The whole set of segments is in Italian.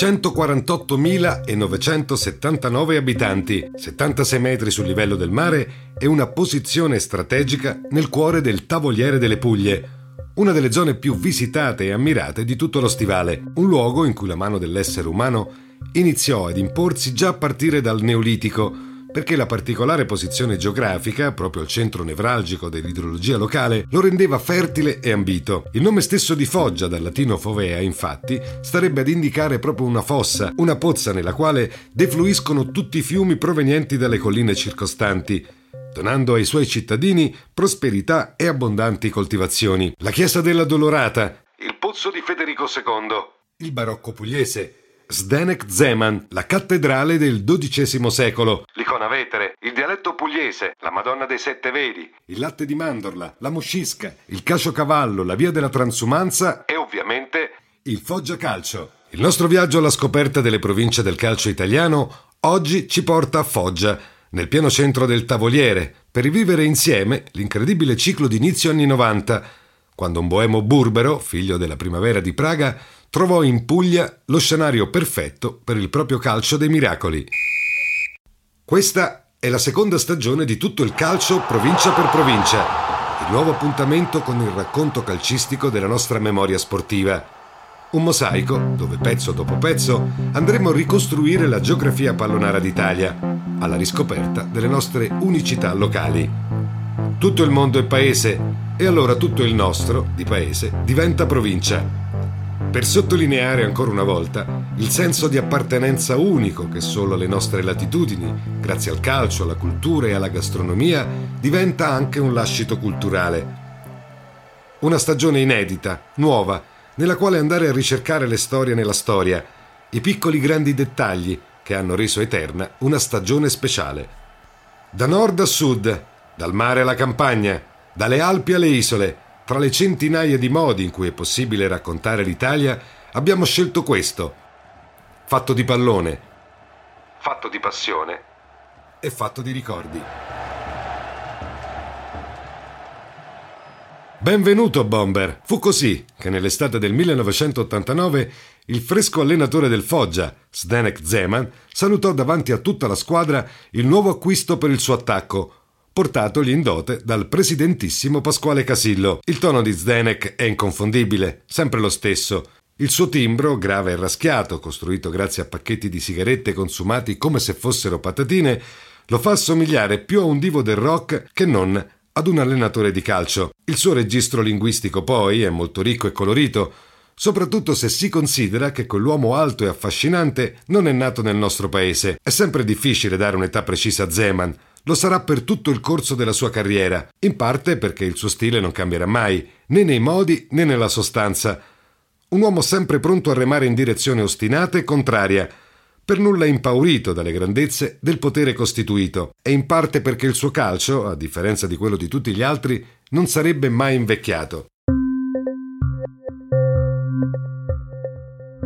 148.979 abitanti, 76 metri sul livello del mare e una posizione strategica nel cuore del Tavoliere delle Puglie, una delle zone più visitate e ammirate di tutto lo stivale, un luogo in cui la mano dell'essere umano iniziò ad imporsi già a partire dal Neolitico, perché la particolare posizione geografica, proprio al centro nevralgico dell'idrologia locale, lo rendeva fertile e ambito. Il nome stesso di Foggia, dal latino fovea, infatti, starebbe ad indicare proprio una fossa, una pozza nella quale defluiscono tutti i fiumi provenienti dalle colline circostanti, donando ai suoi cittadini prosperità e abbondanti coltivazioni. La chiesa della Dolorata, il pozzo di Federico II, il barocco pugliese, Zdenek Zeman, la cattedrale del XII secolo, l'icona vetere, il dialetto pugliese, la Madonna dei Sette Veri, il latte di mandorla, la muscisca, il cavallo, la via della transumanza. E ovviamente il Foggia Calcio. Il nostro viaggio alla scoperta delle province del calcio italiano oggi ci porta a Foggia, nel pieno centro del Tavoliere, per rivivere insieme l'incredibile ciclo di inizio anni 90, quando un boemo burbero, figlio della primavera di Praga, trovò in Puglia lo scenario perfetto per il proprio calcio dei miracoli. Questa è la seconda stagione di tutto il calcio provincia per provincia, il nuovo appuntamento con il racconto calcistico della nostra memoria sportiva. Un mosaico dove pezzo dopo pezzo andremo a ricostruire la geografia pallonara d'Italia, alla riscoperta delle nostre unicità locali. Tutto il mondo è paese e allora tutto il nostro, di paese, diventa provincia per sottolineare ancora una volta il senso di appartenenza unico che solo alle nostre latitudini, grazie al calcio, alla cultura e alla gastronomia, diventa anche un lascito culturale. Una stagione inedita, nuova, nella quale andare a ricercare le storie nella storia, i piccoli grandi dettagli che hanno reso eterna una stagione speciale. Da nord a sud, dal mare alla campagna, dalle Alpi alle isole, tra le centinaia di modi in cui è possibile raccontare l'Italia, abbiamo scelto questo. Fatto di pallone, fatto di passione e fatto di ricordi. Benvenuto Bomber! Fu così che nell'estate del 1989 il fresco allenatore del Foggia, Zdenek Zeman, salutò davanti a tutta la squadra il nuovo acquisto per il suo attacco, portatogli in dote dal presidentissimo Pasquale Casillo. Il tono di Zdenek è inconfondibile, sempre lo stesso. Il suo timbro, grave e raschiato, costruito grazie a pacchetti di sigarette consumati come se fossero patatine, lo fa assomigliare più a un divo del rock che non ad un allenatore di calcio. Il suo registro linguistico poi è molto ricco e colorito, soprattutto se si considera che quell'uomo alto e affascinante non è nato nel nostro paese. È sempre difficile dare un'età precisa a Zeman, lo sarà per tutto il corso della sua carriera, in parte perché il suo stile non cambierà mai, né nei modi né nella sostanza. Un uomo sempre pronto a remare in direzione ostinata e contraria, per nulla impaurito dalle grandezze del potere costituito, e in parte perché il suo calcio, a differenza di quello di tutti gli altri, non sarebbe mai invecchiato.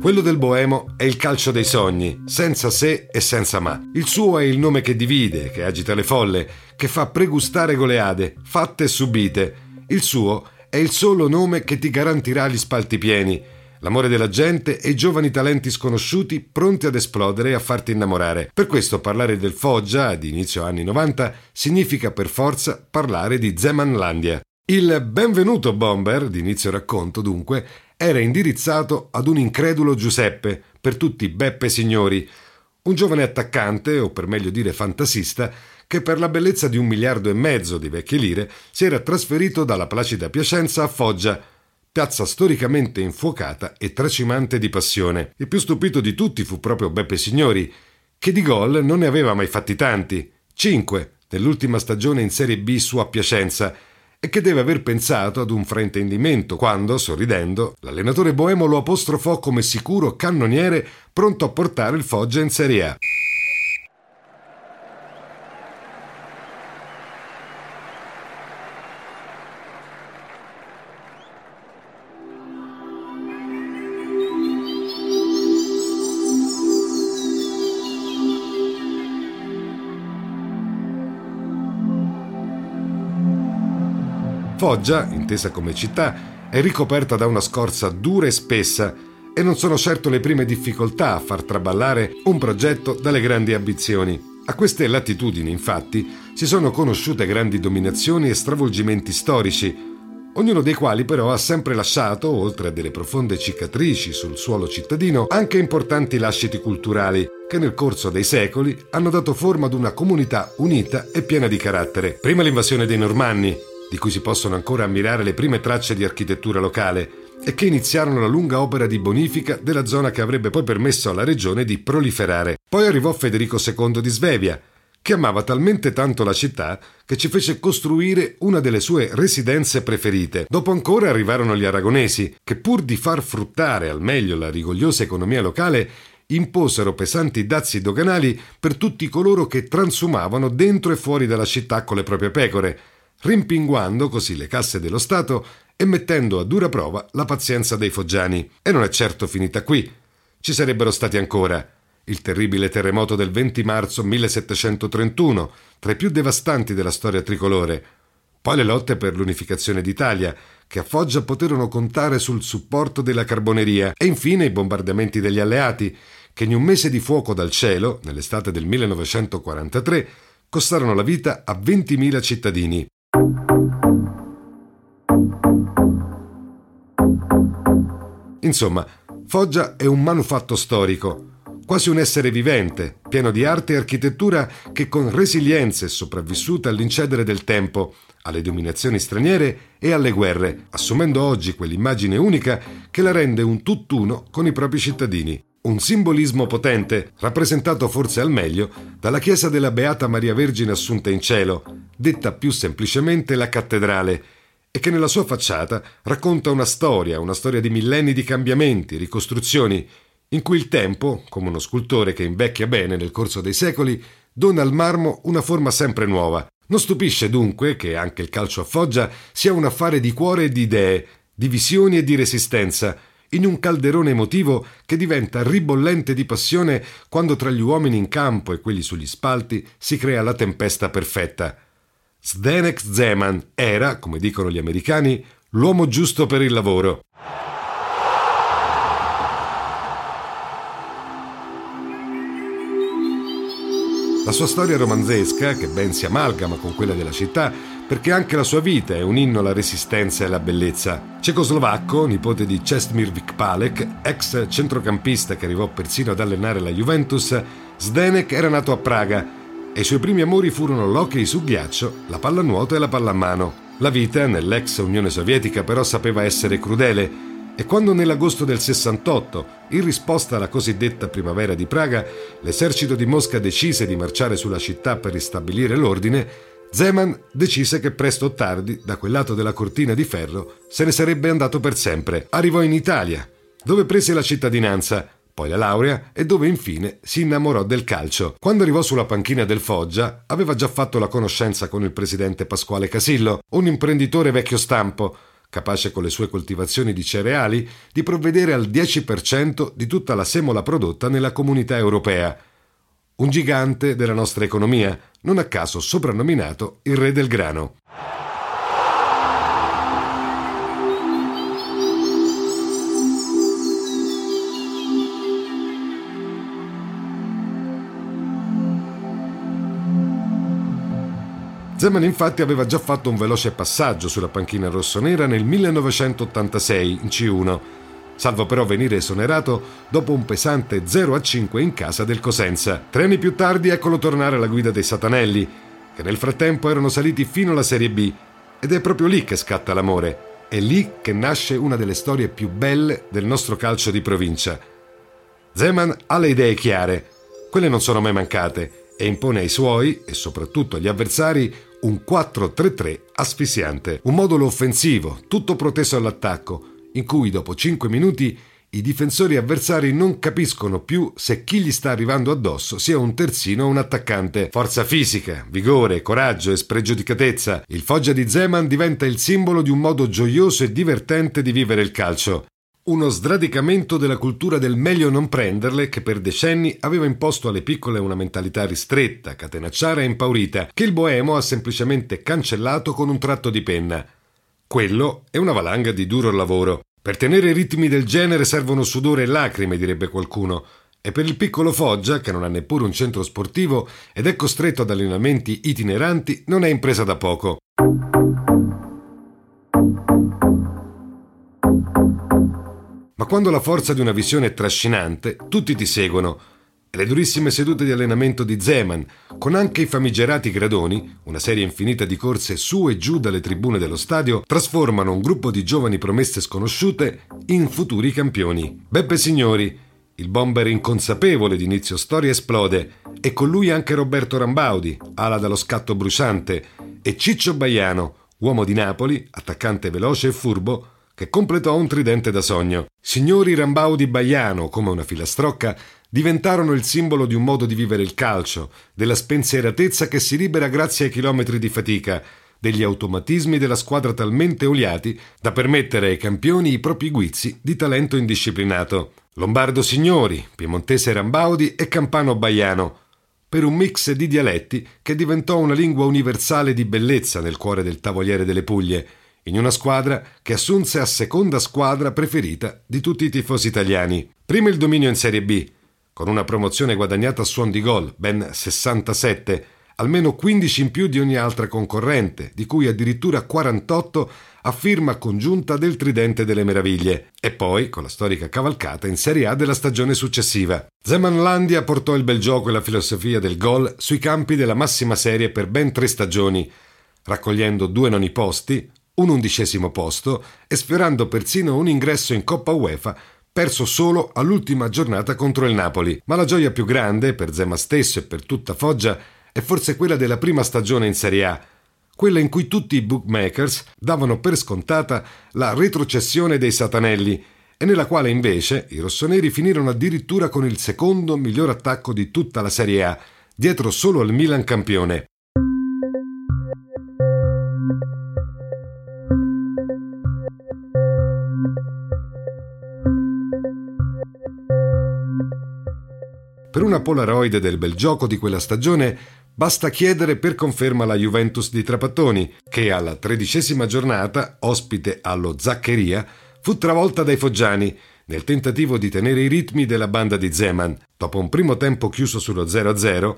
Quello del Boemo è il calcio dei sogni, senza se e senza ma. Il suo è il nome che divide, che agita le folle, che fa pregustare goleade, fatte e subite. Il suo è il solo nome che ti garantirà gli spalti pieni, l'amore della gente e giovani talenti sconosciuti pronti ad esplodere e a farti innamorare. Per questo parlare del Foggia, di inizio anni 90, significa per forza parlare di Zemanlandia. Il benvenuto bomber, di inizio racconto dunque, era indirizzato ad un incredulo Giuseppe, per tutti Beppe Signori, un giovane attaccante, o per meglio dire fantasista, che per la bellezza di un miliardo e mezzo di vecchie lire si era trasferito dalla placida Piacenza a Foggia, piazza storicamente infuocata e tracimante di passione. Il più stupito di tutti fu proprio Beppe Signori, che di gol non ne aveva mai fatti tanti, cinque, nell'ultima stagione in Serie B su a Piacenza, e che deve aver pensato ad un fraintendimento quando, sorridendo, l'allenatore boemo lo apostrofò come sicuro cannoniere pronto a portare il Foggia in Serie A. Foggia, intesa come città, è ricoperta da una scorza dura e spessa e non sono certo le prime difficoltà a far traballare un progetto dalle grandi ambizioni. A queste latitudini, infatti, si sono conosciute grandi dominazioni e stravolgimenti storici, ognuno dei quali però ha sempre lasciato, oltre a delle profonde cicatrici sul suolo cittadino, anche importanti lasciti culturali che nel corso dei secoli hanno dato forma ad una comunità unita e piena di carattere. Prima l'invasione dei Normanni, di cui si possono ancora ammirare le prime tracce di architettura locale, e che iniziarono la lunga opera di bonifica della zona che avrebbe poi permesso alla regione di proliferare. Poi arrivò Federico II di Svevia, che amava talmente tanto la città che ci fece costruire una delle sue residenze preferite. Dopo ancora arrivarono gli aragonesi, che pur di far fruttare al meglio la rigogliosa economia locale, imposero pesanti dazi doganali per tutti coloro che transumavano dentro e fuori dalla città con le proprie pecore, rimpinguando così le casse dello Stato e mettendo a dura prova la pazienza dei foggiani. E non è certo finita qui. Ci sarebbero stati ancora il terribile terremoto del 20 marzo 1731, tra i più devastanti della storia tricolore, poi le lotte per l'unificazione d'Italia, che a Foggia poterono contare sul supporto della carboneria, e infine i bombardamenti degli alleati, che in un mese di fuoco dal cielo, nell'estate del 1943, costarono la vita a 20.000 cittadini. Insomma, Foggia è un manufatto storico, quasi un essere vivente, pieno di arte e architettura che con resilienza è sopravvissuta all'incedere del tempo, alle dominazioni straniere e alle guerre, assumendo oggi quell'immagine unica che la rende un tutt'uno con i propri cittadini. Un simbolismo potente, rappresentato forse al meglio dalla chiesa della Beata Maria Vergine Assunta in Cielo, detta più semplicemente la cattedrale, e che nella sua facciata racconta una storia, una storia di millenni di cambiamenti, ricostruzioni, in cui il tempo, come uno scultore che invecchia bene nel corso dei secoli, dona al marmo una forma sempre nuova. Non stupisce dunque che anche il calcio a Foggia sia un affare di cuore e di idee, di visioni e di resistenza, in un calderone emotivo che diventa ribollente di passione quando tra gli uomini in campo e quelli sugli spalti si crea la tempesta perfetta. Zdenek Zeman era, come dicono gli americani, l'uomo giusto per il lavoro. La sua storia romanzesca, che ben si amalgama con quella della città, perché anche la sua vita è un inno alla resistenza e alla bellezza. Cecoslovacco, nipote di Čestmir Vikpalek, ex centrocampista che arrivò persino ad allenare la Juventus, Zdenek era nato a Praga e i suoi primi amori furono l'hockey su ghiaccio, la pallanuoto e la pallamano. La vita nell'ex Unione Sovietica però sapeva essere crudele e quando nell'agosto del 68, in risposta alla cosiddetta primavera di Praga, l'esercito di Mosca decise di marciare sulla città per ristabilire l'ordine, Zeman decise che presto o tardi, da quel lato della cortina di ferro, se ne sarebbe andato per sempre. Arrivò in Italia, dove prese la cittadinanza, poi la laurea e dove infine si innamorò del calcio. Quando arrivò sulla panchina del Foggia, aveva già fatto la conoscenza con il presidente Pasquale Casillo, un imprenditore vecchio stampo, capace con le sue coltivazioni di cereali di provvedere al 10% di tutta la semola prodotta nella comunità europea un gigante della nostra economia, non a caso soprannominato il re del grano. Zeman infatti aveva già fatto un veloce passaggio sulla panchina rossonera nel 1986 in C1 salvo però venire esonerato dopo un pesante 0 a 5 in casa del Cosenza. Tre anni più tardi eccolo tornare alla guida dei Satanelli, che nel frattempo erano saliti fino alla Serie B, ed è proprio lì che scatta l'amore. È lì che nasce una delle storie più belle del nostro calcio di provincia. Zeman ha le idee chiare, quelle non sono mai mancate, e impone ai suoi, e soprattutto agli avversari, un 4-3-3 asfissiante, un modulo offensivo, tutto proteso all'attacco, in cui dopo 5 minuti i difensori avversari non capiscono più se chi gli sta arrivando addosso sia un terzino o un attaccante. Forza fisica, vigore, coraggio e spregiudicatezza. Il Foggia di Zeman diventa il simbolo di un modo gioioso e divertente di vivere il calcio. Uno sradicamento della cultura del meglio non prenderle che per decenni aveva imposto alle piccole una mentalità ristretta, catenacciara e impaurita, che il boemo ha semplicemente cancellato con un tratto di penna. Quello è una valanga di duro lavoro. Per tenere ritmi del genere servono sudore e lacrime, direbbe qualcuno. E per il piccolo Foggia, che non ha neppure un centro sportivo ed è costretto ad allenamenti itineranti, non è impresa da poco. Ma quando la forza di una visione è trascinante, tutti ti seguono e le durissime sedute di allenamento di Zeman, con anche i famigerati gradoni, una serie infinita di corse su e giù dalle tribune dello stadio, trasformano un gruppo di giovani promesse sconosciute in futuri campioni. Beppe Signori, il bomber inconsapevole di inizio storia esplode, e con lui anche Roberto Rambaudi, ala dallo scatto bruciante, e Ciccio Baiano, uomo di Napoli, attaccante veloce e furbo, che completò un tridente da sogno. Signori Rambaudi Baiano, come una filastrocca, diventarono il simbolo di un modo di vivere il calcio, della spensieratezza che si libera grazie ai chilometri di fatica, degli automatismi della squadra talmente oliati da permettere ai campioni i propri guizzi di talento indisciplinato. Lombardo Signori, Piemontese Rambaudi e Campano Baiano, per un mix di dialetti che diventò una lingua universale di bellezza nel cuore del tavoliere delle Puglie, in una squadra che assunse a seconda squadra preferita di tutti i tifosi italiani. Prima il dominio in Serie B, con una promozione guadagnata a suon di gol, ben 67, almeno 15 in più di ogni altra concorrente, di cui addirittura 48 a firma congiunta del Tridente delle Meraviglie, e poi con la storica cavalcata in Serie A della stagione successiva. Zemanlandia portò il bel gioco e la filosofia del gol sui campi della massima serie per ben tre stagioni, raccogliendo due noni posti, un undicesimo posto e sfiorando persino un ingresso in Coppa UEFA perso solo all'ultima giornata contro il Napoli. Ma la gioia più grande, per Zema stesso e per tutta Foggia, è forse quella della prima stagione in Serie A, quella in cui tutti i bookmakers davano per scontata la retrocessione dei Satanelli e nella quale invece i rossoneri finirono addirittura con il secondo miglior attacco di tutta la Serie A, dietro solo al Milan campione. Per una Polaroid del bel gioco di quella stagione basta chiedere per conferma la Juventus di Trapattoni, che alla tredicesima giornata, ospite allo Zaccheria, fu travolta dai foggiani nel tentativo di tenere i ritmi della banda di Zeman. Dopo un primo tempo chiuso sullo 0-0,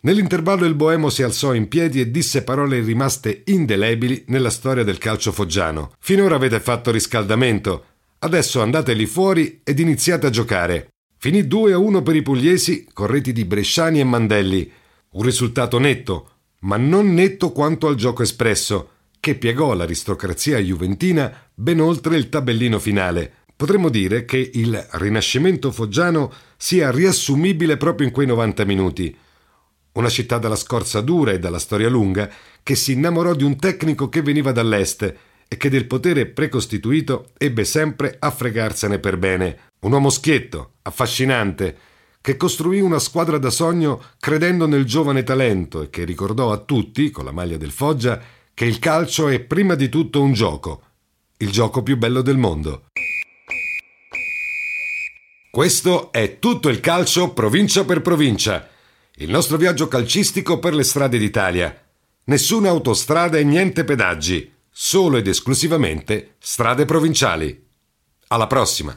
nell'intervallo il Boemo si alzò in piedi e disse parole rimaste indelebili nella storia del calcio foggiano. Finora avete fatto riscaldamento, adesso andate lì fuori ed iniziate a giocare. Finì 2-1 per i pugliesi con reti di Bresciani e Mandelli. Un risultato netto, ma non netto quanto al gioco espresso, che piegò l'aristocrazia juventina ben oltre il tabellino finale. Potremmo dire che il rinascimento foggiano sia riassumibile proprio in quei 90 minuti. Una città dalla scorza dura e dalla storia lunga che si innamorò di un tecnico che veniva dall'est e che del potere precostituito ebbe sempre a fregarsene per bene. Un uomo schietto, affascinante, che costruì una squadra da sogno credendo nel giovane talento e che ricordò a tutti, con la maglia del Foggia, che il calcio è prima di tutto un gioco, il gioco più bello del mondo. Questo è tutto il calcio provincia per provincia, il nostro viaggio calcistico per le strade d'Italia. Nessuna autostrada e niente pedaggi, solo ed esclusivamente strade provinciali. Alla prossima!